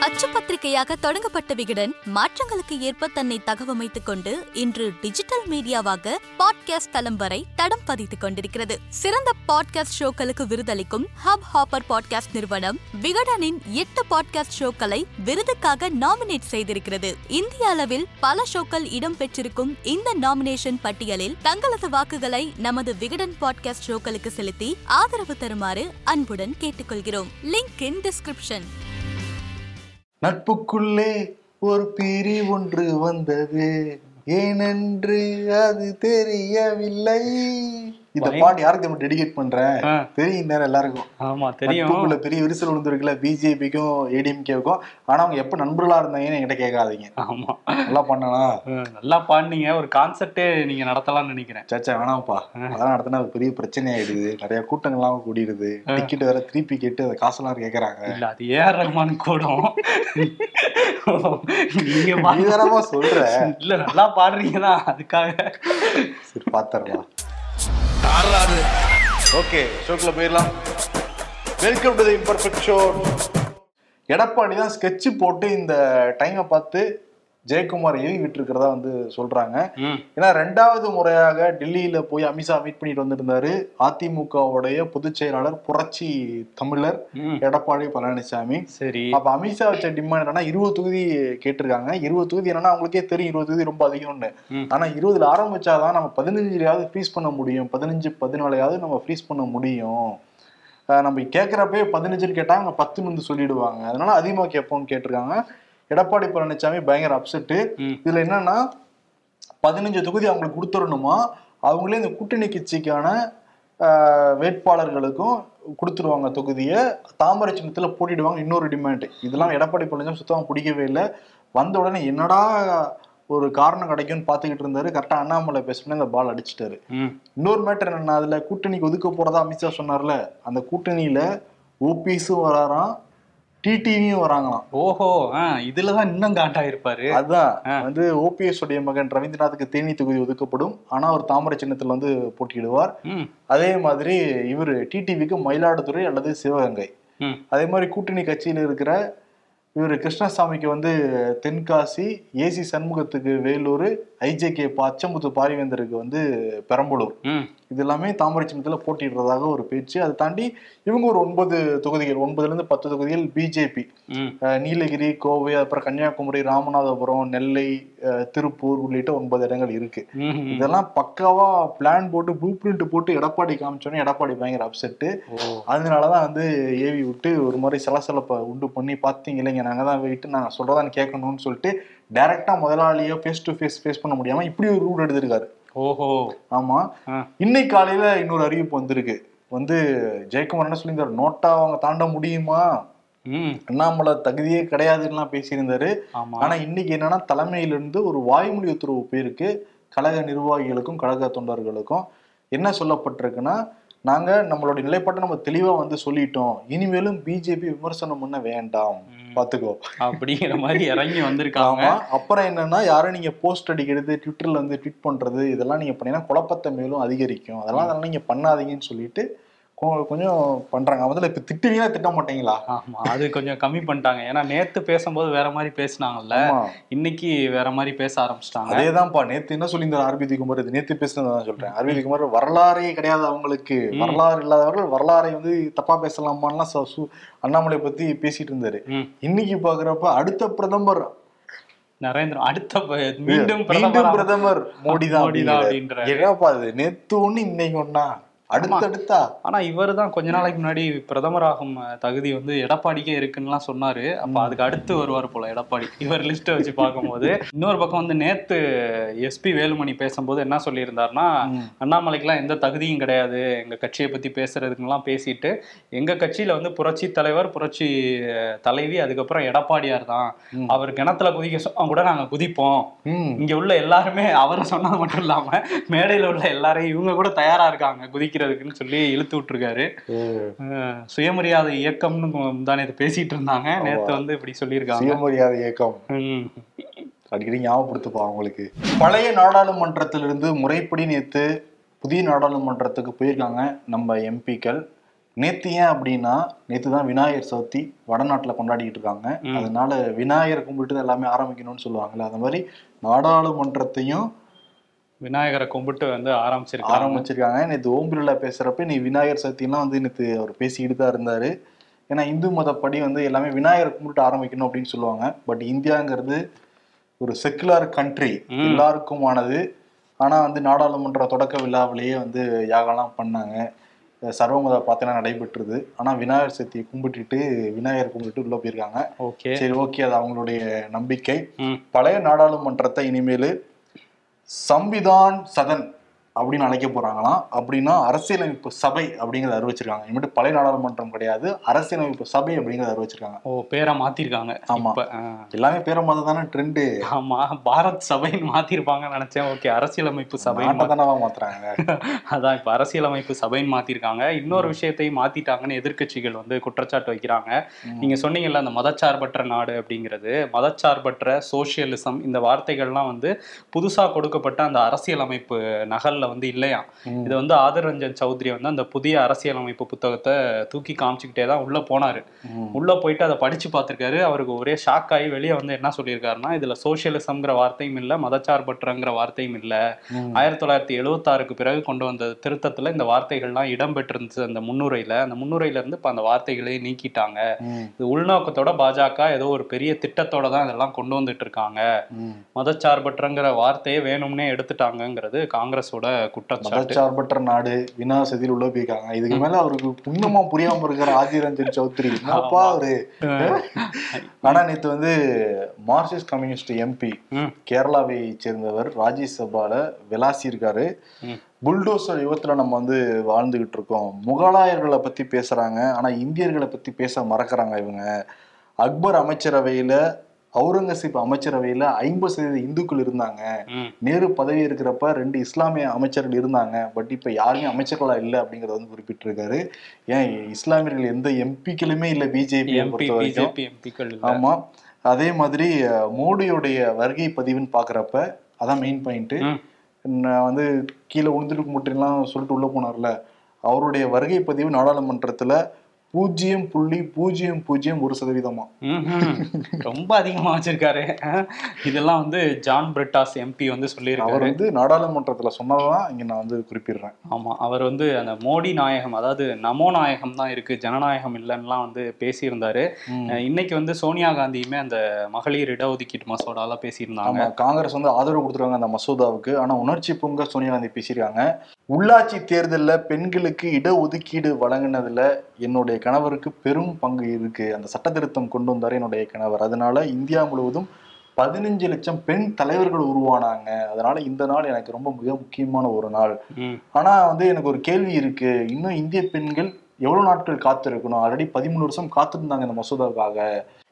அச்சு பத்திரிகையாக தொடங்கப்பட்ட விகடன் மாற்றங்களுக்கு ஏற்ப தன்னை தகவமைத்துக் கொண்டு இன்று டிஜிட்டல் மீடியாவாக பாட்காஸ்ட் தளம் வரை தடம் பதித்துக் கொண்டிருக்கிறது. சிறந்த பாட்காஸ்ட் ஷோக்களுக்கு விருதளிக்கும் ஹப் ஹாப்பர் பாட்காஸ்ட் நிறுவனம் விகடனின் எட்டு பாட்காஸ்ட் ஷோக்களை விருதுக்காக நாமினேட் செய்திருக்கிறது. இந்திய அளவில் பல ஷோக்கள் இடம் பெற்றிருக்கும் இந்த நாமினேஷன் பட்டியலில் தங்களது வாக்குகளை நமது விகடன் பாட்காஸ்ட் ஷோக்களுக்கு செலுத்தி ஆதரவு தருமாறு அன்புடன் கேட்டுக்கொள்கிறோம். Link in description. நட்புக்குள்ளே ஒரு பிரி ஒன்று வந்தது. ஏனென்று அது தெரியவில்லை. இந்த. பாட்டு யாருக்கு நம்ம டெடிகேட் பண்றேன். தெரியும் நேரம் எல்லாருக்கும். ஆமா தெரியும். பெரிய விரிசல் விழுந்திருக்குல்ல பிஜேபிக்கும் ஏடிஎம்கேவுக்கும் ஆனா அவங்க எப்ப நண்பர்களா இருந்தாங்கன்னு என்கிட்ட கேட்காதீங்க. ஆமா. நல்லா பண்ணனா அஹ் நல்லா பாடுனீங்க. ஒரு கான்செப்டே நீங்க நடத்தலாம்னு நினைக்கிறேன். சேச்சா வேணாம்ப்பா. அதெல்லாம் நடத்தினா அது பெரிய பிரச்சனை ஆயிடுது நிறைய கூட்டங்கள்லாம் கூடிடுது. டிக்கெட் வேற திருப்பி கேட்டு அந்த காசெல்லாம் கேக்குறாங்க இல்ல அது ஏஆர் ரஹ்மான் கூடம். நீங்க சொல்ற. இல்ல நல்லா பாடுறீங்க தான் அதுக்காக. சரி ஆறாது. ஓகே ஷோக்கில் போயிடலாம். Welcome to the imperfect show Edappadi தான் ஸ்கெட்சு போட்டு இந்த டைமை பார்த்து ஜெயக்குமார் எழுதி விட்டுருக்கிறதா வந்து சொல்றாங்க. ஏன்னா ரெண்டாவது முறையாக டெல்லியில போய் அமித்ஷா மீட் பண்ணிட்டு வந்திருந்தாரு. அதிமுகவுடைய பொதுச் செயலாளர் புரட்சி தமிழர். எடப்பாடி பழனிசாமி. சரி. அப்ப அமித்ஷா வச்ச டிமாண்ட் என்னன்னா இருபது தொகுதி கேட்டிருக்காங்க. இருபது தொகுதி என்னன்னா அவங்களுக்கே தெரியும் இருபது தொகுதி ரொம்ப அதிகம்னு. ஆனா இருபதுல ஆரம்பிச்சாதான் நம்ம பதினஞ்சுலயாவது ஃப்ரீஸ் பண்ண முடியும். பதினஞ்சு பதினாலையாவது நம்ம ஃப்ரீஸ் பண்ண முடியும். நம்ம கேட்கறப்பே பதினஞ்சுன்னு கேட்டா அவங்க பத்துன்னு வந்து சொல்லிடுவாங்க. அதனால அதிகமாக கேட்போம்னு கேட்டிருக்காங்க. எடப்பாடி பழனிசாமி பயங்கர அப்செட்டு. இதுல என்னன்னா பதினஞ்சு தொகுதி அவங்களுக்கு கொடுத்துடணுமா? அவங்களே இந்த கூட்டணி கட்சிக்கான வேட்பாளர்களுக்கும் கொடுத்துருவாங்க தொகுதியை. தாமரை சின்னத்துல போட்டிடுவாங்க இன்னொரு டிமாண்ட் இதெல்லாம் எடப்பாடி பழனிசாமி சுத்தமா பிடிக்கவே இல்லை. வந்த உடனே என்னடா ஒரு காரணம் கிடைக்கும்னு பார்த்துக்கிட்டு இருந்தாரு. கரெக்டா அண்ணாமலை பேசுனே அந்த பால் அடிச்சிட்டாரு. இன்னொரு மேட்டர் என்னன்னா அதுல கூட்டணிக்கு ஒதுக்க போறதா அமித்ஷா சொன்னார்ல அந்த கூட்டணியில ஓபிஎஸும் வராராம் டிடிவியும் வராங்களாம். ஓஹோ இதுலதான் இன்னும் காண்டாயிருப்பாரு. அதான். வந்து ஓபிஎஸ் உடைய மகன் ரவீந்திரநாத்துக்கு தேனி தொகுதி ஒதுக்கப்படும். ஆனா அவர் தாமரை சின்னத்துல வந்து போட்டியிடுவார். அதே மாதிரி இவர் டிடிவிக்கு மயிலாடுதுறை அல்லது சிவகங்கை. அதே மாதிரி கூட்டணி கட்சியில இருக்கிற இவர் கிருஷ்ணசாமிக்கு வந்து தென்காசி ஏசி சண்முகத்துக்கு வேலூர் ஐஜேகே அச்சமுத்து பாரிவேந்தருக்கு வந்து பெரம்பலூர். இது எல்லாமே தாமரை சின்னத்துல போட்டியிடுறதாக ஒரு பேச்சு. அதை தாண்டி இவங்க ஒரு ஒன்பது தொகுதிகள் ஒன்பதுல இருந்து பத்து தொகுதிகள் பிஜேபி. நீலகிரி கோவை அப்புறம் கன்னியாகுமரி ராமநாதபுரம் நெல்லை திருப்பூர் உள்ளிட்ட ஒன்பது இடங்கள் இருக்கு. இதெல்லாம் பக்காவா பிளான் போட்டு ப்ளூ பிரிண்ட் போட்டு எடப்பாடி காமிச்சோன்னே எடப்பாடி பயங்கர அப்செட்டு அதனாலதான் வந்து ஏவி விட்டு ஒரு மாதிரி சலசலப்பை உண்டு பண்ணி பார்த்தீங்க இல்லைங்க. நாங்க தான் வெயிட்டு நாங்க சொல்றதான் கேட்கணும்னு சொல்லிட்டு டைரக்டா முதலாளியோ ஃபேஸ் டு ஃபேஸ் ஃபேஸ் பண்ண முடியாம இப்படி ஒரு ரூட் எடுத்திருக்காரு. ஓஹோ. ஆமா. இன்னைக்கு காலையில இன்னொரு அறிவிப்பு வந்திருக்கு. வந்து ஜெயக்குமார் என்ன சொல்லியிருந்தாரு? நோட்டா அவங்க தாண்ட முடியுமா? அண்ணாமலை தகுதியே கிடையாதுன்னுலாம் பேசியிருந்தாரு. ஆனா இன்னைக்கு என்னன்னா தலைமையிலிருந்து ஒரு வாய்மொழி உத்தரவு போயிருக்கு. கழக நிர்வாகிகளுக்கும் கழக தொண்டர்களுக்கும். என்ன சொல்லப்பட்டிருக்குன்னா நாங்க நம்மளுடைய நிலைப்பாட்டை நம்ம தெளிவா வந்து சொல்லிட்டோம். இனிமேலும் பிஜேபி விமர்சனம் பண்ண வேண்டாம். பாத்துக்கோ. அப்படிங்கிற மாதிரி இறங்கி வந்திருக்காங்க. அப்புறம் என்னன்னா யாரும் நீங்க போஸ்ட் அடிக்கிறது ட்விட்டர்ல வந்து ட்வீட் பண்றது இதெல்லாம் நீங்க பண்ணீங்கன்னா குழப்பத்தை மேலும் அதிகரிக்கும். அதெல்லாம் அதெல்லாம் நீங்க பண்ணாதீங்கன்னு சொல்லிட்டு கொஞ்சம் பண்றாங்க. முதல்ல இப்ப திட்டுவீங்களா திட்ட மாட்டீங்களா? ஆமா அது கொஞ்சம் கம்மி பண்ணிட்டாங்க. ஏன்னா நேத்து பேசும்போது வேற மாதிரி பேசுனாங்கல்ல. இன்னைக்கு வேற மாதிரி பேச ஆரம்பிச்சிட்டாங்க. அதேதான்ப்பா. நேத்து என்ன சொல்லியிருந்தார் ஆர்பிதி குமார்? இது நேத்து பேசுனதான் சொல்றேன். ஆர்பிதி குமார் வரலாறே கிடையாது அவங்களுக்கு. வரலாறு இல்லாதவர்கள் வரலாறை வந்து தப்பா பேசலாமான்லாம் அண்ணாமலை பத்தி பேசிட்டு இருந்தாரு. இன்னைக்கு பாக்குறப்ப அடுத்த பிரதமர். நரேந்திர அடுத்த மீண்டும் மீண்டும் பிரதமரா- மோடி தான் அப்படின்ற என்னப்பா அது நேத்து ஒண்ணு இன்னைக்கு ஒண்ணா? அடுத்தடுத்தா? ஆனா இவர் தான் கொஞ்ச நாளைக்கு முன்னாடி பிரதமராகும் தகுதி வந்து எடப்பாடிக்கே இருக்குன்னுலாம் சொன்னாரு. அப்ப அதுக்கு அடுத்து வருவார் போல எடப்பாடி. இவர் லிஸ்ட்டை வச்சு பார்க்கும்போது. இன்னொரு பக்கம் வந்து நேத்து எஸ்பி வேலுமணி பேசும்போது என்ன சொல்லியிருந்தாருன்னா. அண்ணாமலைக்கெல்லாம் எந்த தகுதியும் கிடையாது. எங்க கட்சியை பத்தி பேசுறதுக்கெல்லாம் பேசிட்டு எங்க கட்சியில வந்து புரட்சி தலைவர் புரட்சி தலைவி அதுக்கப்புறம் எடப்பாடியார் தான். அவர் கிணத்துல குதிக்க சொன்னா கூட நாங்க குதிப்போம். இங்க உள்ள எல்லாருமே அவரை சொன்னது மட்டும் இல்லாம மேடையில உள்ள எல்லாரையும் இவங்க கூட தயாரா இருக்காங்க குதிக்கிறதுக்குன்னு சொல்லி இழுத்து விட்டுருக்காரு. சுயமரியாதை இயக்கம்னு தானே இதை பேசிட்டு இருந்தாங்க. நேத்து வந்து இப்படி சொல்லியிருக்காங்க. சுயமரியாதை இயக்கம். அடிக்கடி ஞாபகப்படுத்துப்பா அவங்களுக்கு. பழைய நாடாளுமன்றத்திலிருந்து முறைப்படி நேத்து புதிய நாடாளுமன்றத்துக்கு போயிருக்காங்க நம்ம எம்பிக்கள். நேத்து ஏன் அப்படின்னா நேத்து தான் விநாயகர் சதுர்த்தி வடநாட்டுல கொண்டாடிட்டு இருக்காங்க. அதனால விநாயகர் கும்பிட்டு எல்லாமே ஆரம்பிக்கணும்னு சொல்லுவாங்கல்ல. அந்த மாதிரி நாடாளுமன்றத்தையும் விநாயகரை கும்பிட்டு வந்து ஆரம்பிச்சிருக்காங்க. ஆரம்பிச்சிருக்காங்க. நேத்து ஓம் பிர்லா பேசுறப்ப நீ விநாயகர் சதுர்த்திலாம் வந்து நேத்து அவர் பேசிக்கிட்டு தான் இருந்தாரு. ஏன்னா இந்து மதப்படி வந்து எல்லாமே விநாயகர் கும்பிட்டு ஆரம்பிக்கணும் அப்படின்னு சொல்லுவாங்க. பட் இந்தியாங்கிறது ஒரு செக்குலர் கண்ட்ரி. எல்லாருக்குமானது. ஆனா வந்து நாடாளுமன்ற தொடக்க விழாவிலேயே வந்து யாகம்லாம் பண்ணாங்க. சர்வமத பிரார்த்தனை நடைபெற்றது. ஆனா விநாயகர் சதுர்த்தியை கும்பிட்டுட்டு விநாயகர் கும்பிட்டு உள்ள போயிருக்காங்க. ஓகே. சரி ஓகே. அது அவங்களுடைய நம்பிக்கை. பழைய நாடாளுமன்றத்தை இனிமேல் संविधान सदन அப்படின்னு அழைக்க போறாங்களாம். அப்படின்னா அரசியலமைப்பு சபை அப்படிங்கறத அறிவிச்சிருக்காங்க. இனிமேட்டு பழைய நாடாளுமன்றம் கிடையாது அரசியலமைப்பு சபை அப்படிங்கறத அறிவிச்சிருக்காங்க. ஓ பேரை மாத்திருக்காங்க. ஆமா. எல்லாமே பேர மாதிரி தானே ட்ரெண்டு. ஆமா பாரத் சபைன்னு மாத்திருப்பாங்கன்னு நினைச்சேன். ஓகே அரசியலமைப்பு சபை நாட்டை தானே மாத்துறாங்க? அதான் இப்ப அரசியலமைப்பு சபைன்னு மாத்திருக்காங்க. இன்னொரு விஷயத்தையும் மாத்திட்டாங்கன்னு எதிர்க்கட்சிகள் வந்து குற்றச்சாட்டு வைக்கிறாங்க. நீங்க சொன்னீங்கல்ல அந்த மதச்சார்பற்ற நாடு அப்படிங்கிறது. மதச்சார்பற்ற சோசியலிசம் இந்த வார்த்தைகள்லாம் வந்து புதுசா கொடுக்கப்பட்ட அந்த அரசியலமைப்பு நகல்ல வந்து இல்லையா. இது வந்து ஆதர் ரஞ்சன் சௌத்ரி வந்து அந்த புதிய அரசியலமைப்பு புத்தகத்தை தூக்கி காமிச்சுக்கிட்டே தான் உள்ள போனாரு. உள்ள போயிட்டு அதை படிச்சு பார்த்திருக்காரு அவருக்கு ஒரே ஷாக் ஆகி வெளியே வந்து என்ன சொல்லியிருக்காருன்னா இதுல சோசியலிசம்ங்கிற வார்த்தையும் இல்ல மதச்சார்பற்றங்கிற வார்த்தையும் இல்ல. ஆயிரத்தி தொள்ளாயிரத்தி எழுவத்தாறுக்கு பிறகு கொண்டு வந்த திருத்தத்துல இந்த வார்த்தைகள்லாம் இடம் பெற்றிருந்துச்சு அந்த முன்னுரையில அந்த முன்னுரையில இருந்து இப்ப அந்த வார்த்தைகளையே நீக்கிட்டாங்க. இது உள்நோக்கத்தோட பாஜக ஏதோ ஒரு பெரிய திட்டத்தோட தான் இதெல்லாம் கொண்டு வந்துட்டு இருக்காங்க. மதச்சார்பற்றங்கிற வார்த்தையை வேணும்னே எடுத்துட்டாங்கிறது காங்கிரஸோட குற்றச்சாட்டு. மதச்சார்பற்ற நாடு வினாசதியில் உள்ள போயிருக்காங்க. இதுக்கு மேல அவருக்கு புண்ணமா புரியாம இருக்கிற ஆதி ரஞ்சன் சௌத்ரி என்னப்பா அவரு? ஆனா நேத்து வந்து மார்க்சிஸ்ட் கம்யூனிஸ்ட் எம்பி கேரளாவை சேர்ந்தவர் ராஜ்யசபால விளாசி இருக்காரு. புல்டோசர் யுகத்துல நம்ம வந்து வாழ்ந்துகிட்டு இருக்கோம். முகலாயர்களை பத்தி பேசுறாங்க. ஆனா இந்தியர்களை பத்தி பேச மறக்கறாங்க இவங்க. அக்பர் அமைச்சரவையில அவுரங்கசீப் அமைச்சரவையில ஐம்பது சதவீத இந்துக்கள் இருந்தாங்க. நேரு பதவி இருக்கிறப்ப ரெண்டு இஸ்லாமிய அமைச்சர்கள் இருந்தாங்க. பட் இப்ப யாருமே அமைச்சர்களா இல்ல அப்படிங்கறத வந்து குறிப்பிட்டிருக்காரு. ஏன் இஸ்லாமியர்கள் எந்த எம்பிக்களுமே இல்ல பிஜேபி பொறுத்த ஆமா. அதே மாதிரி மோடியுடைய வருகை பதிவுன்னு பாக்குறப்ப அதான் மெயின் பாயிண்ட். நான் வந்து கீழே உளுந்துருக்கு முட்டிலாம் சொல்லிட்டு உள்ள போனார்ல. அவருடைய வருகை பதிவு நாடாளுமன்றத்துல பூஜ்ஜியம் புள்ளி பூஜ்ஜியம் பூஜ்ஜியம் ஒரு சதவீதமா. ரொம்ப அதிகமா வச்சிருக்காரு. இதெல்லாம் வந்து ஜான் பிரிட்டாஸ் எம்பி வந்து அவர் சொல்லியிருக்காரு வந்து நாடாளுமன்றத்துல சொன்னதான் இங்க நான் வந்து குறிப்பிடுறேன். ஆமா அவர் வந்து அந்த மோடி நாயகம் அதாவது நமோ நாயகம் தான் இருக்கு ஜனநாயகம் இல்லைன்னுலாம் வந்து பேசியிருந்தாரு. இன்னைக்கு வந்து சோனியா காந்தியுமே அந்த மகளிர் இடஒதுக்கீட்டு மசோடால பேசியிருந்தாங்க. காங்கிரஸ் வந்து ஆதரவு கொடுத்துருக்காங்க அந்த மசோதாவுக்கு. ஆனா உணர்ச்சி பொங்க சோனியா காந்தி பேசியிருக்காங்க. உள்ளாட்சி தேர்தல்ல பெண்களுக்கு இடஒதுக்கீடு வழங்கினதுல என்னுடைய கணவருக்கு பெரும் பங்கு இருக்கு. அந்த சட்ட திருத்தம் கொண்டு வந்தாரு என்னுடைய கணவர். அதனால இந்தியா முழுவதும் பதினஞ்சு லட்சம் பெண் தலைவர்கள் உருவானாங்க. அதனால இந்த நாள் எனக்கு ரொம்ப மிக முக்கியமான ஒரு நாள். ஆனா வந்து எனக்கு ஒரு கேள்வி இருக்கு. இன்னும் இந்திய பெண்கள் எவ்வளவு நாட்கள் காத்திருக்கணும்? ஆல்ரெடி பதிமூணு வருஷம் காத்திருந்தாங்க இந்த மசோதாவுக்காக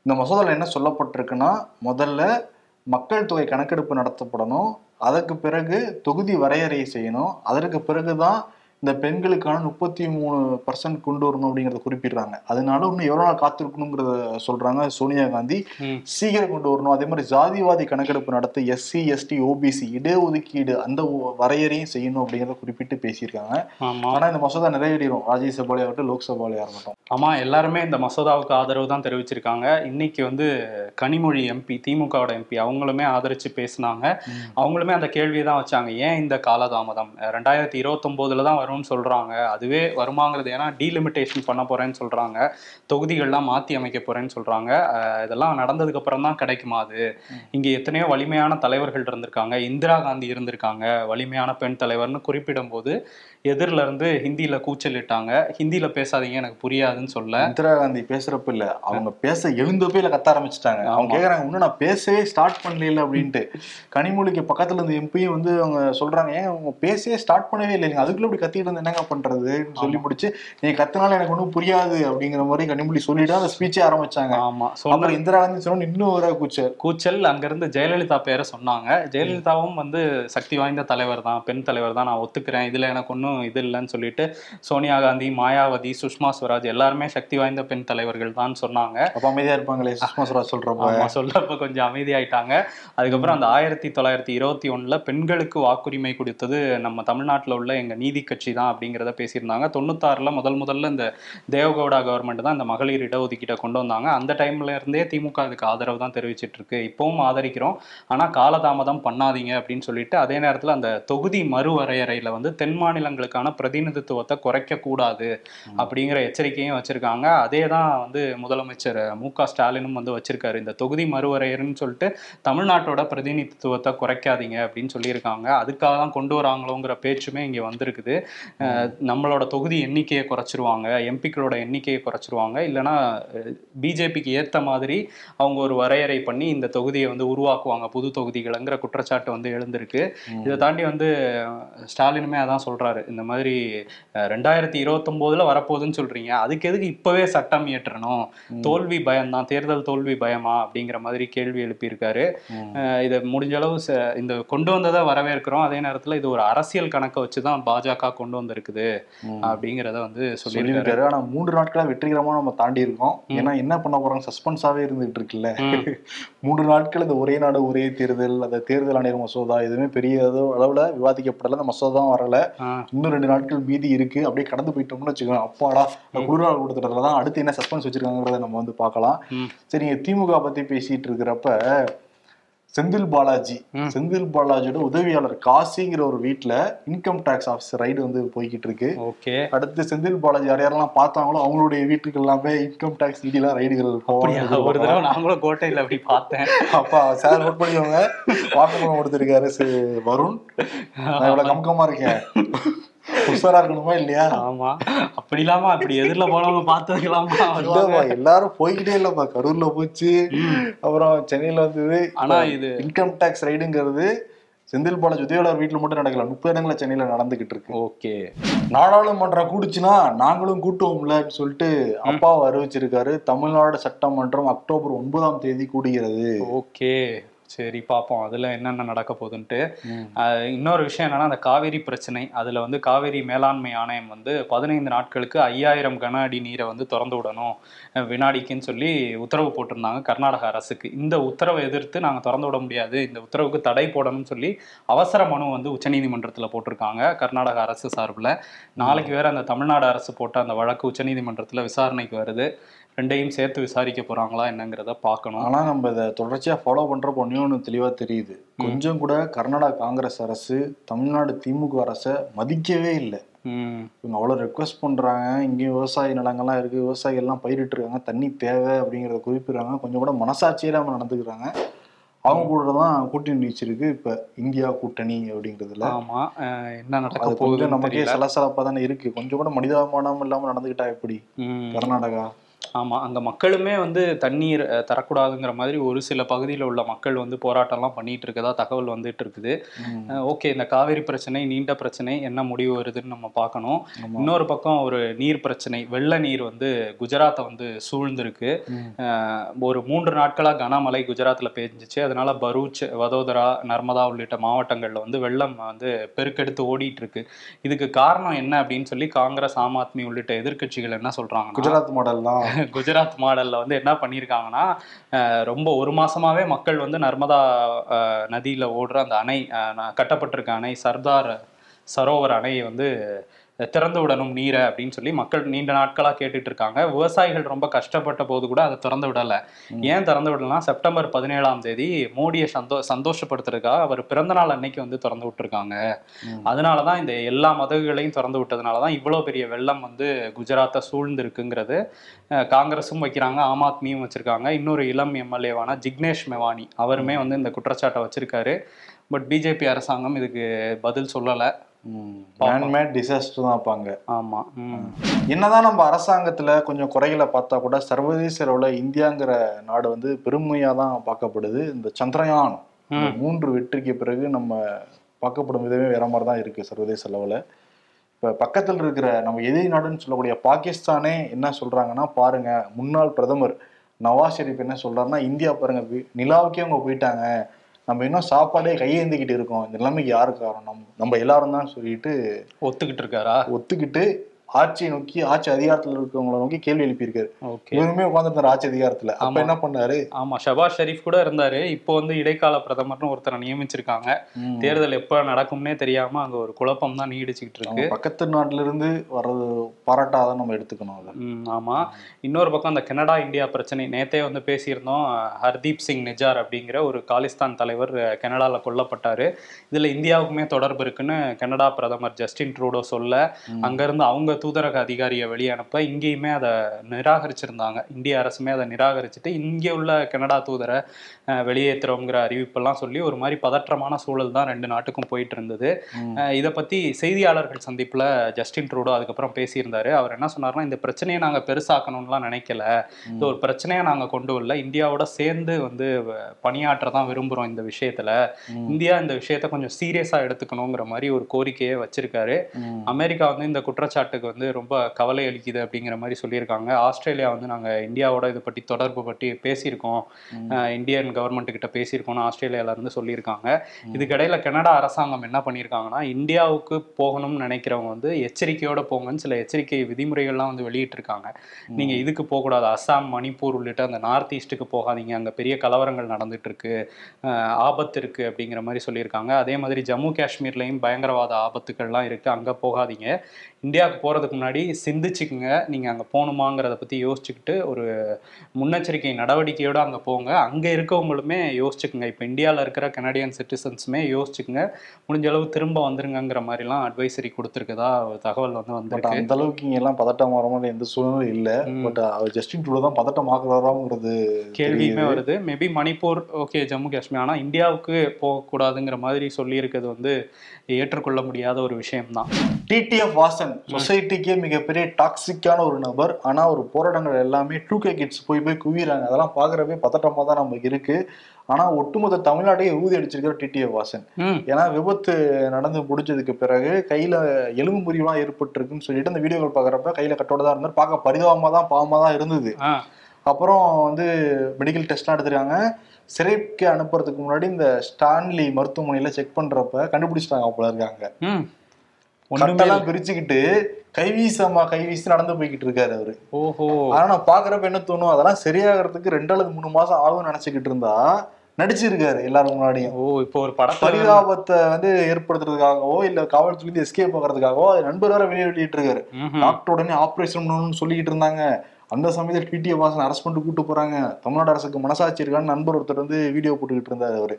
இந்த மசோதாவில் என்ன சொல்லப்பட்டிருக்குன்னா முதல்ல மக்கள் தொகை கணக்கெடுப்பு நடத்தப்படணும். அதற்கு பிறகு தொகுதி வரையறை செய்யணும். அதற்கு பிறகுதான் இந்த பெண்களுக்கான முப்பத்தி மூணு பர்சன்ட் கொண்டு வரணும் அப்படிங்கறத குறிப்பிடுறாங்க. அதனால இன்னும் எவ்வளவு நாள் காத்திருக்கணுங்கிறத சொல்றாங்க சோனியா காந்தி. சீக்கிரம் கொண்டு வரணும். அதே மாதிரி ஜாதிவாதி கணக்கெடுப்பு நடத்த எஸ்சி எஸ்டி ஓபிசி இடஒதுக்கீடு அந்த வரையறையும் செய்யணும் அப்படிங்கறத குறிப்பிட்டு பேசியிருக்காங்க. ஆனா இந்த மசோதா நிறைவேறிடும் ராஜ்யசபாலே ஆகட்டும் லோக்சபாலே ஆகட்டும் ஆமா எல்லாருமே இந்த மசோதாவுக்கு ஆதரவு தான் தெரிவிச்சிருக்காங்க. இன்னைக்கு வந்து கனிமொழி எம்பி திமுகவோட எம்பி அவங்களுமே ஆதரிச்சு பேசினாங்க. அவங்களுமே அந்த கேள்வியை தான் வச்சாங்க. ஏன் இந்த காலதாமதம்? ரெண்டாயிரத்தி இருபத்தொம்போதுல தான் வரும்னு சொல்றாங்க. அதுவே வருமாங்கிறது ஏன்னா டீலிமிட்டேஷன் பண்ண போறேன்னு சொல்றாங்க. தொகுதிகள்லாம் மாத்தி அமைக்க போறேன்னு சொல்றாங்க. அஹ் இதெல்லாம் நடந்ததுக்கு அப்புறம் தான் கிடைக்குமா அது? இங்க எத்தனையோ வலிமையான தலைவர்கள் இருந்திருக்காங்க. இந்திரா காந்தி இருந்திருக்காங்க. வலிமையான பெண் தலைவர்னு குறிப்பிடும் போது எதிரில இருந்து ஹிந்தியில கூச்சலிட்டாங்க. ஹிந்தியில பேசாதீங்க எனக்கு புரியாதுன்னு சொல்ல. இந்திரா காந்தி பேசுறப்ப இல்ல. அவங்க பேச எழுந்தப்பே இல்ல கத்த ஆரம்பிச்சிட்டாங்க. அவங்க ஆமா. கேக்குறாங்க இன்னும் நான் பேசவே ஸ்டார்ட் பண்ணல அப்படின்ட்டு. கனிமொழிக்கு பக்கத்துல இருந்த எம்பியும் வந்து அவங்க சொல்றாங்க ஏன் அவங்க பேசவே ஸ்டார்ட் பண்ணவே இல்லை அதுக்குள்ள இப்படி கத்திட்டு வந்து என்னங்க பண்றதுன்னு சொல்லி முடிச்சு நீங்க கத்தினால எனக்கு ஒன்றும் புரியாது அப்படிங்கிற மாதிரி கனிமொழி சொல்லிட்டு அந்த ஸ்பீச்சே ஆரம்பிச்சாங்க. ஆமா. அப்புறம் இந்திரா காந்தி சொன்ன இன்னும் ஒரு கூச்சல். கூச்சல். அங்கிருந்து ஜெயலலிதா பேரை சொன்னாங்க. ஜெயலலிதாவும் வந்து சக்தி வாய்ந்த தலைவர் தான் பெண் தலைவர் தான். நான் ஒத்துக்கிறேன். இதுல எனக்கு ஒன்றும் இது இல்லைன்னு சொல்லிட்டு சோனியா காந்தி மாயாவதி சுஷ்மா ஸ்வராஜ் எல்லாருமே சக்தி வாய்ந்த பெண் தலைவர்கள் தான் சொன்னாங்க. அப்ப அமைதியா இருப்பாங்களே சுஷ்மா ஸ்வராஜ் சொல்ற சொல்றப்ப சொல்றப்ப கொஞ்சம் அமைதியாயிட்டாங்க. அதுக்கப்புறம் அந்த ஆயிரத்தி தொள்ளாயிரத்தி இருபத்தி ஒண்ணுல பெண்களுக்கு வாக்குரிமை கொடுத்தது நம்ம தமிழ்நாட்டுல உள்ள எங்க நீதி கட்சி தான் அப்படிங்கிறத பேசியிருந்தாங்க. தொண்ணூத்தாறில் முதல் முதல்ல இந்த தேவகவுடா கவர்மெண்ட் தான் இந்த மகளிர் இடஒதுக்கீட்டை கொண்டு வந்தாங்க. அந்த டைம்ல இருந்தே திமுக அதுக்கு ஆதரவு தான் தெரிவிச்சிட்டு இருக்கு. இப்பவும் ஆதரிக்கிறோம். ஆனால் காலதாமதம் பண்ணாதீங்க அப்படின்னு சொல்லிட்டு அதே நேரத்தில் அந்த தொகுதி மறுவரையறையில் வந்து தென் மாநிலங்களுக்கான பிரதிநிதித்துவத்தை குறைக்கக்கூடாது அப்படிங்கிற எச்சரிக்கையும் வச்சிருக்காங்க. அதே தான் வந்து முதலமைச்சர் மு க ஸ்டாலினும் வந்து வச்சிருக்காரு. இந்த தொகுதி மறுவரையறைன்னு சொல்லிட்டு தமிழ்நாட்டோட பிரதிநிதித்துவத்தை குறைக்காதீங்க அப்படின்னு சொல்லியிருக்காங்க. அதுக்காக தான் கொண்டு வராங்களோங்கிற பேச்சுமே இங்கே வந்திருக்குது. நம்மளோட தொகுதி எண்ணிக்கையை குறைச்சிருவாங்க எம்பிக்களோட எண்ணிக்கையை குறைச்சிருவாங்க. இல்லைன்னா பிஜேபிக்கு ஏற்ற மாதிரி அவங்க ஒரு வரையறை பண்ணி இந்த தொகுதியை வந்து உருவாக்குவாங்க. புது தொகுதிகளுங்கிற குற்றச்சாட்டு வந்து எழுந்திருக்கு. இதை தாண்டி வந்து ஸ்டாலினுமே அதான் சொல்றாரு. இந்த மாதிரி ரெண்டாயிரத்தி இருபத்தொம்போதுல வரப்போகுதுன்னு சொல்றீங்க. அதுக்கு எதுக்கு இப்பவே சட்டம் இயற்றணும்? தோல்வி பயம்தான் தேர்தல் தோல்வி பயமா? அப்படிங்கிற மாதிரி கேள்வி எழுப்பியிருக்காரு. இதை முடிஞ்ச அளவு இந்த கொண்டு வந்ததை வரவேற்கிறோம். அதே நேரத்துல இது ஒரு அரசியல் கணக்கை வச்சு தான் பாஜக கொண்டு வந்திருக்குது ம். அப்படிங்கிறத வந்து சொல்லியிருக்காரு. ஆனா மூன்று நாட்களா வெற்றிகரமா நம்ம தாண்டி இருக்கோம். ஏன்னா என்ன பண்ண போறோம் சஸ்பென்ஸாவே இருந்துட்டு இருக்குல்ல. மூன்று நாட்கள் இந்த ஒரே நாடு ஒரே தேர்தல் அந்த தேர்தல் ஆணையர் மசோதா எதுவுமே பெரிய அளவுல விவாதிக்கப்படல. அந்த மசோதா வரல. இன்னும் ரெண்டு நாட்கள் மீதி இருக்கு. அப்படியே கடந்து போயிட்டோம்னு வச்சுக்கோங்க. அப்பாடா குளிர்நாள் கொடுத்துட்டதுல தான் அடுத்து என்ன சஸ்பென்ஸ் வச்சிருக்காங்கிறத நம்ம வந்து பார்க்கலாம். சரிங்க திமுக பத்தி பேசிட்டு இருக்கிறப்ப செந்தில் பாலாஜி. செந்தில் பாலாஜியோட உதவியாளர் காசிங்கிற ஒரு வீட்ல இன்கம் டாக்ஸ் ஆஃபீஸர் ரைடு வந்து போய்கிட்டு இருக்கு. ஓகே. அடுத்து செந்தில் பாலாஜி யார் யாரெல்லாம் பார்த்தாங்களோ அவங்களுடைய வீட்டுக்கு எல்லாமே இன்கம் டாக்ஸ் இடிலாம் ரைடுகள் ஒரு தடவை நாங்களும் கோட்டையில அப்படி பார்த்தேன். அப்பா சார் நோட் பண்ணிக்கோங்க. வாக்குமூலம் கொடுத்துருக்காரு வருண். நான் இவ்வளவு கம்கமா இருக்கேன். உஷாரா இருக்கணுமா இல்லையா? ஆமா. அப்படி இல்லாம அப்படி எதிரில போனவங்க பார்த்ததுக்கலாமா இல்லப்பா எல்லாரும் போய்கிட்டே இல்லப்பா கரூர்ல போச்சு. அப்புறம் சென்னையில வந்தது. ஆனா இது இன்கம் டாக்ஸ் ரைடுங்கிறது செந்தில் பாலாஜி உதவியாளர் வீட்டுல மட்டும் நடக்கல. முப்பது இடங்கள்ல சென்னையில நடந்துகிட்டு இருக்கு. ஓகே. நாடாளுமன்றம் கூடுச்சுன்னா நாங்களும் கூட்டுவோம்லன்னு சொல்லிட்டு அப்பாவை அறிவிச்சிருக்காரு. தமிழ்நாடு சட்டமன்றம் அக்டோபர் ஒன்பதாம் தேதி கூடுகிறது. ஓகே. சரி பார்ப்போம் அதுல என்னென்ன நடக்க போகுதுன்ட்டு. இன்னொரு விஷயம் என்னன்னா அந்த காவேரி பிரச்சனை. அதுல வந்து காவேரி மேலாண்மை ஆணையம் வந்து பதினைந்து நாட்களுக்கு ஐயாயிரம் கன அடி நீரை வந்து திறந்து விடணும் வினாடிக்குன்னு சொல்லி உத்தரவு போட்டிருந்தாங்க கர்நாடக அரசுக்கு. இந்த உத்தரவை எதிர்த்து நாங்க திறந்து விட முடியாது. இந்த உத்தரவுக்கு தடை போடணும்னு சொல்லி அவசர மனு வந்து உச்சநீதிமன்றத்துல போட்டிருக்காங்க கர்நாடக அரசு சார்பில். நாளைக்கு வேற அந்த தமிழ்நாடு அரசு போட்ட அந்த வழக்கு உச்சநீதிமன்றத்துல விசாரணைக்கு வருது. ரெண்டையும் சேர்த்து விசாரிக்க போறாங்களா என்னங்கிறத பார்க்கணும். ஆனா நம்ம இதை தொடர்ச்சியா ஃபாலோ பண்றப்ப ஒண்ணு தெளிவா தெரியுது. கொஞ்சம் கூட கர்நாடகா காங்கிரஸ் அரசு தமிழ்நாடு திமுக அரசை மதிக்கவே இல்லை. இவங்க அவ்வளோ ரெக்வஸ்ட் பண்றாங்க. இங்கேயும் விவசாய நிலங்கள்லாம் இருக்கு. விவசாயிகள் எல்லாம் பயிரிட்டு இருக்காங்க தண்ணி தேவை அப்படிங்கிறத குறிப்பிடுறாங்க. கொஞ்சம் கூட மனசாட்சியே இல்லாம நடந்துக்கிறாங்க. அவங்க கூட தான் கூட்டணி நீச்சிருக்கு. இப்ப இந்தியா கூட்டணி அப்படிங்கிறதுல. ஆமா. அஹ் என்ன நடக்க போகுதுன்னு நமக்கே தெரியல. சலசலப்பா தானே இருக்கு. கொஞ்சம் கூட மனிதாபிமானம் இல்லாம நடந்துக்கிட்டா எப்படி. கர்நாடகா. ஆமா அங்க மக்களுமே வந்து தண்ணீர் தரக்கூடாதுங்கிற மாதிரி ஒரு சில பகுதியில உள்ள மக்கள் வந்து போராட்டம்லாம் பண்ணிட்டு இருக்கதா தகவல் வந்துட்டு இருக்குது. ஓகே இந்த காவிரி பிரச்சனை நீண்ட பிரச்சனை என்ன முடிவு வருதுன்னு நம்ம பார்க்கணும். இன்னொரு பக்கம் ஒரு நீர் பிரச்சனை வெள்ள நீர் வந்து குஜராத்தை வந்து சூழ்ந்திருக்கு. ஒரு மூன்று நாட்களா கனமழை குஜராத்ல பெஞ்சிச்சு. அதனால பரூச் வதோதரா நர்மதா உள்ளிட்ட மாவட்டங்கள்ல வந்து வெள்ளம் வந்து பெருக்கெடுத்து ஓடிட்டு இருக்கு இதுக்கு காரணம் என்ன அப்படின்னு சொல்லி காங்கிரஸ் ஆம் ஆத்மி உள்ளிட்ட எதிர்க்கட்சிகள் என்ன சொல்றாங்கன்னா குஜராத் மாடல் தான் குஜராத் மாடல்ல வந்து என்ன பண்ணியிருக்காங்கன்னா அஹ், ரொம்ப ஒரு மாசமாவே மக்கள் வந்து நர்மதா நதியில் நதியில ஓடுற அந்த அணை அஹ், கட்டப்பட்டிருக்க அணை சர்தார் சரோவர் அணையை வந்து திறந்து விடணும் நீரை அப்படின்னு சொல்லி மக்கள் நீண்ட நாட்களா கேட்டுட்டு இருக்காங்க. விவசாயிகள் ரொம்ப கஷ்டப்பட்ட போது கூட அதை திறந்து விடல. ஏன் திறந்து விடலாம் செப்டம்பர் பதினேழாம் தேதி மோடியை சந்தோ சந்தோஷப்படுத்துறதுக்காக அவர் பிறந்த நாள் அன்னைக்கு வந்து திறந்து விட்டுருக்காங்க. அதனாலதான் இந்த எல்லா மதகுகளையும் திறந்து விட்டதுனாலதான் இவ்வளவு பெரிய வெள்ளம் வந்து குஜராத்தை சூழ்ந்திருக்குங்கிறது காங்கிரஸும் வைக்கிறாங்க ஆம் ஆத்மியும் வச்சிருக்காங்க. இன்னொரு இளம் எம்எல்ஏவான ஜிக்னேஷ் மெவானி அவருமே வந்து இந்த குற்றச்சாட்டை வச்சிருக்காரு. பட் பிஜேபி அரசாங்கம் இதுக்கு பதில் சொல்லல. மேன்மேட் டிசாஸ்டர் தான் வைப்பாங்க ஆமா. என்னதான் நம்ம அரசாங்கத்துல கொஞ்சம் குறைகளை பார்த்தா கூட சர்வதேச அளவுல இந்தியாங்கிற நாடு வந்து பெருமையா தான் பார்க்கப்படுது. இந்த சந்திரயான் மூன்று வெற்றிக்கு பிறகு நம்ம பார்க்கப்படும் விதமே வேற மாதிரி தான் இருக்கு சர்வதேச அளவுல. இப்ப பக்கத்தில் இருக்கிற நம்ம எதிரி நாடுன்னு சொல்லக்கூடிய பாகிஸ்தானே என்ன சொல்றாங்கன்னா பாருங்க முன்னாள் பிரதமர் நவாஸ் ஷெரீப் என்ன சொல்றாருன்னா இந்தியா பாருங்க நிலாவுக்கே அவங்க போயிட்டாங்க. நம்ம இன்னும் சாப்பாடே கையேந்திக்கிட்டு இருக்கோம். இந்த நிலைமைக்கு யாரு காரணம்? நம்ம எல்லாரும் தான் சொல்லிட்டு ஒத்துக்கிட்டு இருக்காரா? ஒத்துக்கிட்டு ஆட்சியை நோக்கி ஆட்சி அதிகாரத்துல இருக்கவங்கள நோக்கி கேள்வி எழுப்பியிருக்காரு. இவருமே உட்காந்துருந்தாரு ஆட்சி அதிகாரத்துல. அப்ப. என்ன பண்ணாரு? ஆமா ஷபாஸ் ஷெரீப் கூட இருந்தாரு. இப்போ வந்து இடைக்கால பிரதமர்னு ஒருத்தரை நியமிச்சிருக்காங்க. தேர்தல் எப்ப நடக்கும்னே தெரியாம அங்க ஒரு குழப்பம் தான் நீடிச்சுக்கிட்டு இருக்கு. பக்கத்து நாட்டுல இருந்து வர்றது பாராட்டாதான் நம்ம எடுத்துக்கணும் அதை. ஆமா. இன்னொரு பக்கம் அந்த கனடா இந்தியா பிரச்சனை. நேத்தே வந்து பேசியிருந்தோம் ஹர்தீப் சிங் நிஜார் அப்படிங்கிற ஒரு காலிஸ்தான் தலைவர் கனடால கொல்லப்பட்டாரு. இதுல இந்தியாவுக்குமே தொடர்பு இருக்குன்னு கனடா பிரதமர் ஜஸ்டின் ட்ரூடோ சொல்ல அங்க இருந்து அவங்க தூதரக அதிகாரியை வெளியே அனுப்ப இங்கேயுமே அதை நிராகரிச்சிருந்தாங்க. இந்திய அரசுமே அதை நிராகரிச்சுட்டு இங்கே உள்ள கனடா தூதரை வெளியேற்றுறோங்கிற அறிவிப்பெல்லாம் சொல்லி ஒரு மாதிரி பதற்றமான சூழல் தான் ரெண்டு நாட்டுக்கும் போயிட்டு இருந்தது இதை பத்தி செய்தியாளர்கள் சந்திப்புல ஜஸ்டின் ட்ரூடோ அதுக்கப்புறம் பேசியிருந்தாரு. அவர் என்ன சொன்னார்னா இந்த பிரச்சனையை நாங்க பெருசாக்கணும்லாம் நினைக்கல. இது ஒரு பிரச்சனையா நாங்க கொண்டு வரல. இந்தியாவோட சேர்ந்து வந்து பணியாற்ற தான் விரும்புறோம் இந்த விஷயத்துல. இந்தியா இந்த விஷயத்த கொஞ்சம் சீரியஸா எடுத்துக்கணுங்கிற மாதிரி ஒரு கோரிக்கையை வச்சிருக்காரு. அமெரிக்கா வந்து இந்த குற்றச்சாட்டுக்கு வந்து ரொம்ப கவலை அளிக்குது அப்படிங்கிற மாதிரி சொல்லியிருக்காங்க. ஆஸ்திரேலியா வந்து நாங்க இந்தியாவோட இதை பற்றி தொடர்பு பற்றி பேசியிருக்கோம். இந்தியன் கவர்மெண்ட் கிட்ட பேசியிருக்கோம்னு ஆஸ்திரேலியால இருந்து சொல்லியிருக்காங்க. இதுக்கிடையில கனடா அரசாங்கம் என்ன பண்ணியிருக்காங்கன்னா இந்தியாவுக்கு போகணும்னு நினைக்கிறவங்க வந்து எச்சரிக்கையோட போங்கன்னு சில எச்சரிக்கை விதிமுறைகள்லாம் வந்து வெளியிட்டிருக்காங்க. நீங்க இதுக்கு போகக்கூடாது. அஸ்ஸாம் மணிப்பூர் உள்ளிட்ட அந்த நார்த் ஈஸ்ட்டுக்கு போகாதீங்க. அங்க பெரிய கலவரங்கள் நடந்துட்டு இருக்கு ஆபத்து இருக்கு அப்படிங்கிற மாதிரி சொல்லியிருக்காங்க. அதே மாதிரி ஜம்மு காஷ்மீர்லயும் பயங்கரவாத ஆபத்துக்கள்லாம் இருக்கு. அங்க போகாதீங்க. இந்தியாவுக்கு போறதுக்கு முன்னாடி சிந்திச்சுக்குங்க. நீங்க அங்க போகணுமாங்கிறத பத்தி யோசிச்சுக்கிட்டு ஒரு முன்னெச்சரிக்கை நடவடிக்கையோட அங்க போங்க. அங்க இருக்கவங்களுமே யோசிச்சுக்குங்க. இப்போ இந்தியாவில் இருக்கிற கனடியன் சிட்டிசன்ஸுமே யோசிச்சுக்குங்க. முடிஞ்ச அளவு திரும்ப வந்துருங்கங்கிற மாதிரிலாம் அட்வைசரி கொடுத்துருக்கதா தகவல் வந்து வந்திருக்கு. அந்த அளவுக்கு இங்க எல்லாம் பதட்டம் வர மாதிரி எந்த சூழ்நிலையும் இல்ல. பட் அவர் ஜஸ்டின் ட்ரூடோ தான் பதட்டம் ஆக்குறாராங்கிறது கேள்வியுமே வருது. மேபி மணிப்பூர் ஓகே ஜம்மு காஷ்மீர் ஆனா இந்தியாவுக்கு போகக்கூடாதுங்கிற மாதிரி சொல்லியிருக்கிறது வந்து ஏற்றுக்கொள்ள முடியாத ஒரு விஷயம்தான். டிடிஎஃப் வாசன் சொசைட்டிக்கே மிகப்பெரிய டாக்ஸிக்கான ஒரு நபர். ஆனா ஒரு போராட்டங்கள் எல்லாமே டூ கே கிட்ஸ் போய் போய் குவிறாங்க அதெல்லாம் பாக்குறப்பே பதட்டமா தான் நமக்கு இருக்கு. ஆனா ஒட்டுமொத்த தமிழ்நாட்டையே ஊதி அடிச்சிருக்கிற டிடிஎஃப் வாசன். ஏன்னா விபத்து நடந்து முடிஞ்சதுக்கு பிறகு கையில எலும்பு முறிவுலாம் ஏற்பட்டிருக்குன்னு சொல்லிட்டு அந்த வீடியோக்கள் பாக்குறப்ப கையில கட்டோட தான் இருந்தார். பார்க்க பரிதாபமா தான் பாவமா தான் இருந்தது. அப்புறம் வந்து மெடிக்கல் டெஸ்ட்லாம் எடுத்துருக்காங்க. சிறைக்கு அனுப்புறதுக்கு முன்னாடி இந்த ஸ்டான்லி மருத்துவமனையில செக் பண்றப்ப கண்டுபிடிச்சிட்டாங்க போல இருக்காங்க. ம் ஒண்ணுமே கட்டெல்லாம் பிரிச்சுக்கிட்டு கைவீசமா கைவீசி நடந்து போய்கிட்டு இருக்காரு அவரு. ஓஹோ. ஆனா நான் பாக்குறப்ப என்ன தோணும் அதெல்லாம் சரியாகிறதுக்கு ரெண்டு அல்லது மூணு மாசம் ஆகும்னு நினைச்சுக்கிட்டு இருந்தா நடிச்சிருக்காரு எல்லாரும் முன்னாடியும். ஓ இப்போ ஒரு படத்துல பரிதாபத்தை வந்து ஏற்படுத்துறதுக்காகவோ இல்ல காவல்துறை எஸ்கேப் ஆகிறதுக்காகவோ அது நண்பர் வேற வெளியே வெளியிட்டு இருக்காரு. டாக்டர் உடனே ஆபரேஷன் பண்ணணும்னு சொல்லிக்கிட்டு இருந்தாங்க. அந்த சமயத்தில் டிடிஎ வாசன் அரெஸ்ட் பண்ணிட்டு கூட்டு போறாங்க. தமிழ்நாடு அரசுக்கு மனசாட்சி இருக்கான்னு நண்பர் ஒருத்தர் வந்து வீடியோ போட்டுக்கிட்டு இருந்தாரு அவரு.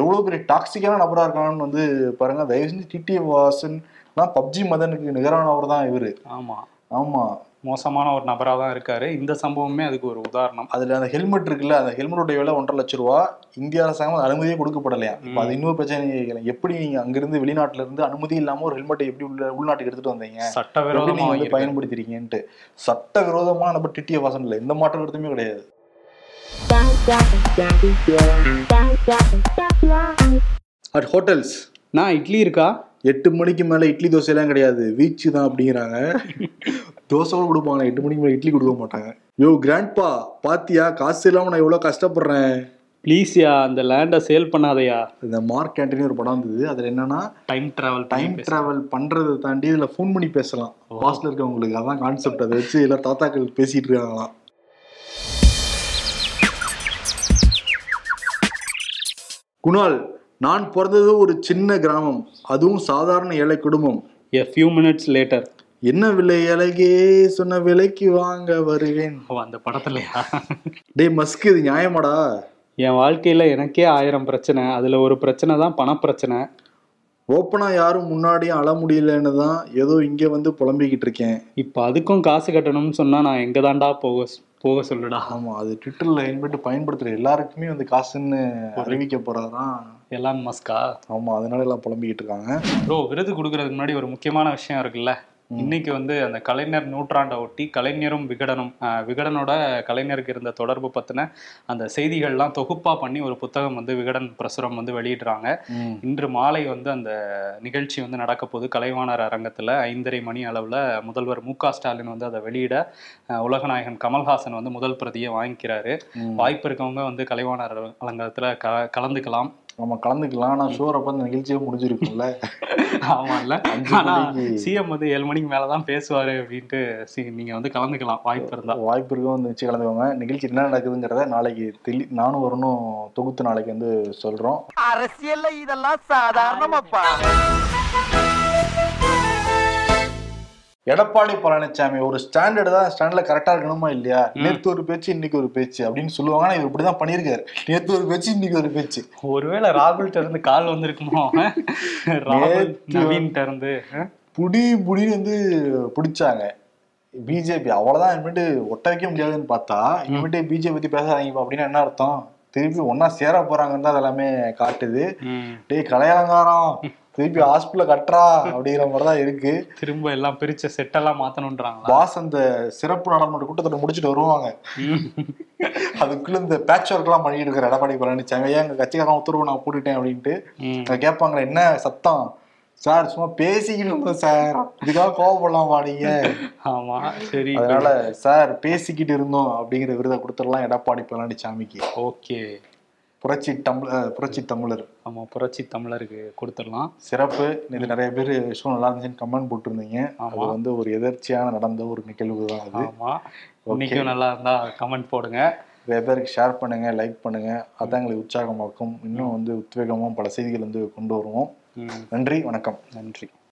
எவ்வளவு பெரிய டாக்ஸிக்கான நபரா இருக்கான்னு வந்து பாருங்க. தயவு செஞ்சு டிடிஎ வாசன் தான் பப்ஜி மதனுக்கு நிகரானவர் தான் இவரு. ஆமா. ஆமா. மோசமான ஒரு நபரா தான் இருக்காரு. இந்த சம்பவமே அதுக்கு ஒரு உதாரணம். அதுல அந்த ஹெல்மெட் இருக்குல்ல அந்த ஹெல்மெட்டோட விலை ஒன்றரை லட்ச ரூபா. இந்திய அரசாங்கம் அனுமதியே கொடுக்கப்படலையா? இப்ப அது இன்னொரு பிரச்சனை. எப்படி நீங்க அங்கிருந்து வெளிநாட்டுல இருந்து அனுமதி இல்லாம ஒரு ஹெல்மெட்டை எப்படி உள்ள உள்நாட்டுக்கு எடுத்துட்டு வந்தீங்க? எப்படி சட்டவிரோதமா நீங்க வந்து. பயன்படுத்திருக்கீங்கன்ட்டு. சட்ட விரோதமான நம்ம டிடிஎ வாசன் இல்லை எந்த மாற்ற கருத்துமே கிடையாது. அட் ஹோட்டல்ஸ் நான் இட்லி இருக்கா? எட்டு மணிக்கு மேல இட்லி தோசை எல்லாம் கிடையாது. வீச்சு தான் அப்படிங்கிறாங்க. தோசை கூட கொடுப்பாங்க எட்டு மணிக்கு மேல இட்லி கொடுக்க மாட்டாங்க. யோ கிராண்ட்பா பாத்தியா? காசு இல்லாம நான் எவ்வளவு கஷ்டப்படுறேன். ப்ளீஸ்யா அந்த லேண்டை சேல் பண்ணாதயா? இந்த மார்க் கேண்டீன் ஒரு படம் வந்தது. அதுல என்னன்னா டைம் டிராவல் டைம் டிராவல் பண்றதை தாண்டி இதுல ஃபோன் பண்ணி பேசலாம். பாஸ்ல இருக்கவங்களுக்கு. அதான் கான்செப்ட் அதை வச்சு எல்லா தாத்தாக்கள் பேசிட்டு இருக்காங்களாம். குணால் நான் பிறந்தது ஒரு சின்ன கிராமம் அதுவும் சாதாரண ஏழை குடும்பம். எ ஃபியூ மினிட்ஸ் லேட்டர் என்ன விலை அழகே? சொன்ன விலைக்கு வாங்க வருவேன். ஓ அந்த படத்துலயா? டேய் மஸ்க் இது நியாயமாடா? என் வாழ்க்கையில எனக்கே ஆயிரம் பிரச்சனை. அதுல ஒரு பிரச்சனை தான் பணப்பிரச்சனை. ஓப்பனா யாரும் முன்னாடியும் அழ முடியலன்னு தான் ஏதோ இங்க வந்து புலம்பிக்கிட்டு இருக்கேன். இப்போ அதுக்கும் காசு கட்டணும்னு சொன்னா நான் எங்க தாண்டா போக போக சொல்லுடா? ஆமா அது ட்விட்டர்ல ஹெல்மெட் பயன்படுத்துற எல்லாருக்குமே வந்து காசுன்னு அறிவிக்க போறதுதான் எலான் மஸ்கா ஆமா அதனால எல்லாம் புலம்பிக்கிட்டு இருக்காங்க ப்ரோ விருது கொடுக்கறதுக்கு முன்னாடி ஒரு முக்கியமான விஷயம் இருக்குல்ல? இன்னைக்கு வந்து அந்த கலைஞர் நூற்றாண்டை ஒட்டி கலைஞரும் விகடனும் விகடனோட கலைஞருக்கு இருந்த தொடர்பு பத்தின அந்த செய்திகள்லாம் தொகுப்பா பண்ணி ஒரு புத்தகம் வந்து விகடன் பிரசுரம் வந்து வெளியிடுறாங்க. இன்று மாலை வந்து அந்த நிகழ்ச்சி வந்து நடக்க போகுது. கலைவாணர் அரங்கத்துல ஐந்தரை மணி அளவுல முதல்வர் மு ஸ்டாலின் வந்து அதை வெளியிட உலகநாயகன் கமல்ஹாசன் வந்து முதல் பிரதியை வாங்கிக்கிறாரு. வாய்ப்பு இருக்கவங்க வந்து கலைவாணர் அலங்கத்துல க கலந்துக்கலாம். நம்ம கலந்துக்கலாம் ஆனா ஷோர் அப்ப அந்த நிகழ்ச்சியே முடிஞ்சிருக்கும்ல. ஆமால்ல. அஞ்சு ஆனா மணிக்கு- சிஎம் வந்து ஏழு மணிக்கு மேலதான் பேசுவாரு அப்படின்ட்டு சி- நீங்க வந்து கலந்துக்கலாம். வாய்ப்பு இருந்தா. வாய்ப்பு இருக்கும் வந்து வச்சு கலந்துக்கோங்க. நிகழ்ச்சி என்ன நடக்குதுங்கிறத நாளைக்கு தெளி நானும் வரணும் தொகுத்து நாளைக்கு வந்து சொல்றோம். அரசியல்ல இதெல்லாம் சாதாரணமாப்பா. எடப்பாடி பழனிசாமி ஒரு ஸ்டாண்டர்டு தான் ஸ்டாண்டர்ட்ல கரெக்டா இருக்கணுமா இல்லையா? நேத்து ஒரு பேச்சு இன்னைக்கு ஒரு பேச்சு அப்படின்னு சொல்லுவாங்க ஆனா இவர் இப்படிதான் பண்ணியிருக்காரு. நேத்து ஒரு பேச்சு இன்னைக்கு ஒரு பேச்சு. ஒருவேளை ராகுல்கிட்ட இருந்து கால் வந்திருக்குமோ? ராகுல் நவீன்கிட்ட இருந்து? புடி புடின்னு வந்து பிடிச்சாங்க. பிஜேபி அவ்வளவுதான் இனிமேட்டு ஒட்ட வைக்க முடியாதுன்னு பார்த்தா இனிமேட்டு பிஜேபி பத்தி பேசாதீங்க அப்படின்னா என்ன அர்த்தம்? திருப்பி ஒன்னா சேர போறாங்கன்னு தான் அதெல்லாமே காட்டுது. ம். டேய் கலையலங்காரம். திருப்பி ஹாஸ்பிட்டல கட்டுறா அப்படிங்கிற மாதிரி தான் இருக்கு. திரும்ப எல்லாம் பிரிச்ச செட்டெல்லாம் மாத்தணும்ன்றாங்களா? பாஸ் அந்த சிறப்பு நாடாளுமன்ற கூட்டத்தொடர் முடிச்சுட்டு வருவாங்க. அதுக்குள்ள இந்த பேட்ச் ஒர்க் எல்லாம் பண்ணிட்டு இருக்கிற எடப்பாடி பழனிசாமி ஏன் எங்க கட்சிக்காரன் உத்தரவு நான் போட்டுட்டேன் அப்படின்ட்டு. கேட்பாங்களே என்ன சத்தம்? சார் சும்மா பேசிக்கிட்டு இருந்தோம் சார். இதுக்காக கோவப்படலாமா நீங்க? ஆமா சரி. அதனால சார் பேசிக்கிட்டு இருந்தோம் அப்படிங்கிற விருதை கொடுத்துடலாம் எடப்பாடி பழனிசாமிக்கு ஓகே. புரட்சி தமிழ் புரட்சி தமிழர். ஆமா புரட்சி தமிழருக்கு கொடுத்துடலாம். சிறப்பு. இது நிறைய பேர் ஷோ நல்லா இருந்துச்சுன்னு கமெண்ட் போட்டிருந்தீங்க. அது. வந்து ஒரு எதர்ச்சியான நடந்த ஒரு நிகழ்வு தான் அது. இன்னைக்கும் நல்லா இருந்தா கமெண்ட் போடுங்க. நிறைய பேருக்கு ஷேர் பண்ணுங்க லைக் பண்ணுங்க. அதான் எங்களுக்கு உற்சாகமாக்கும். இன்னும் வந்து உத்வேகமும் பல செய்திகள் வந்து கொண்டு வருவோம். நன்றி வணக்கம். நன்றி.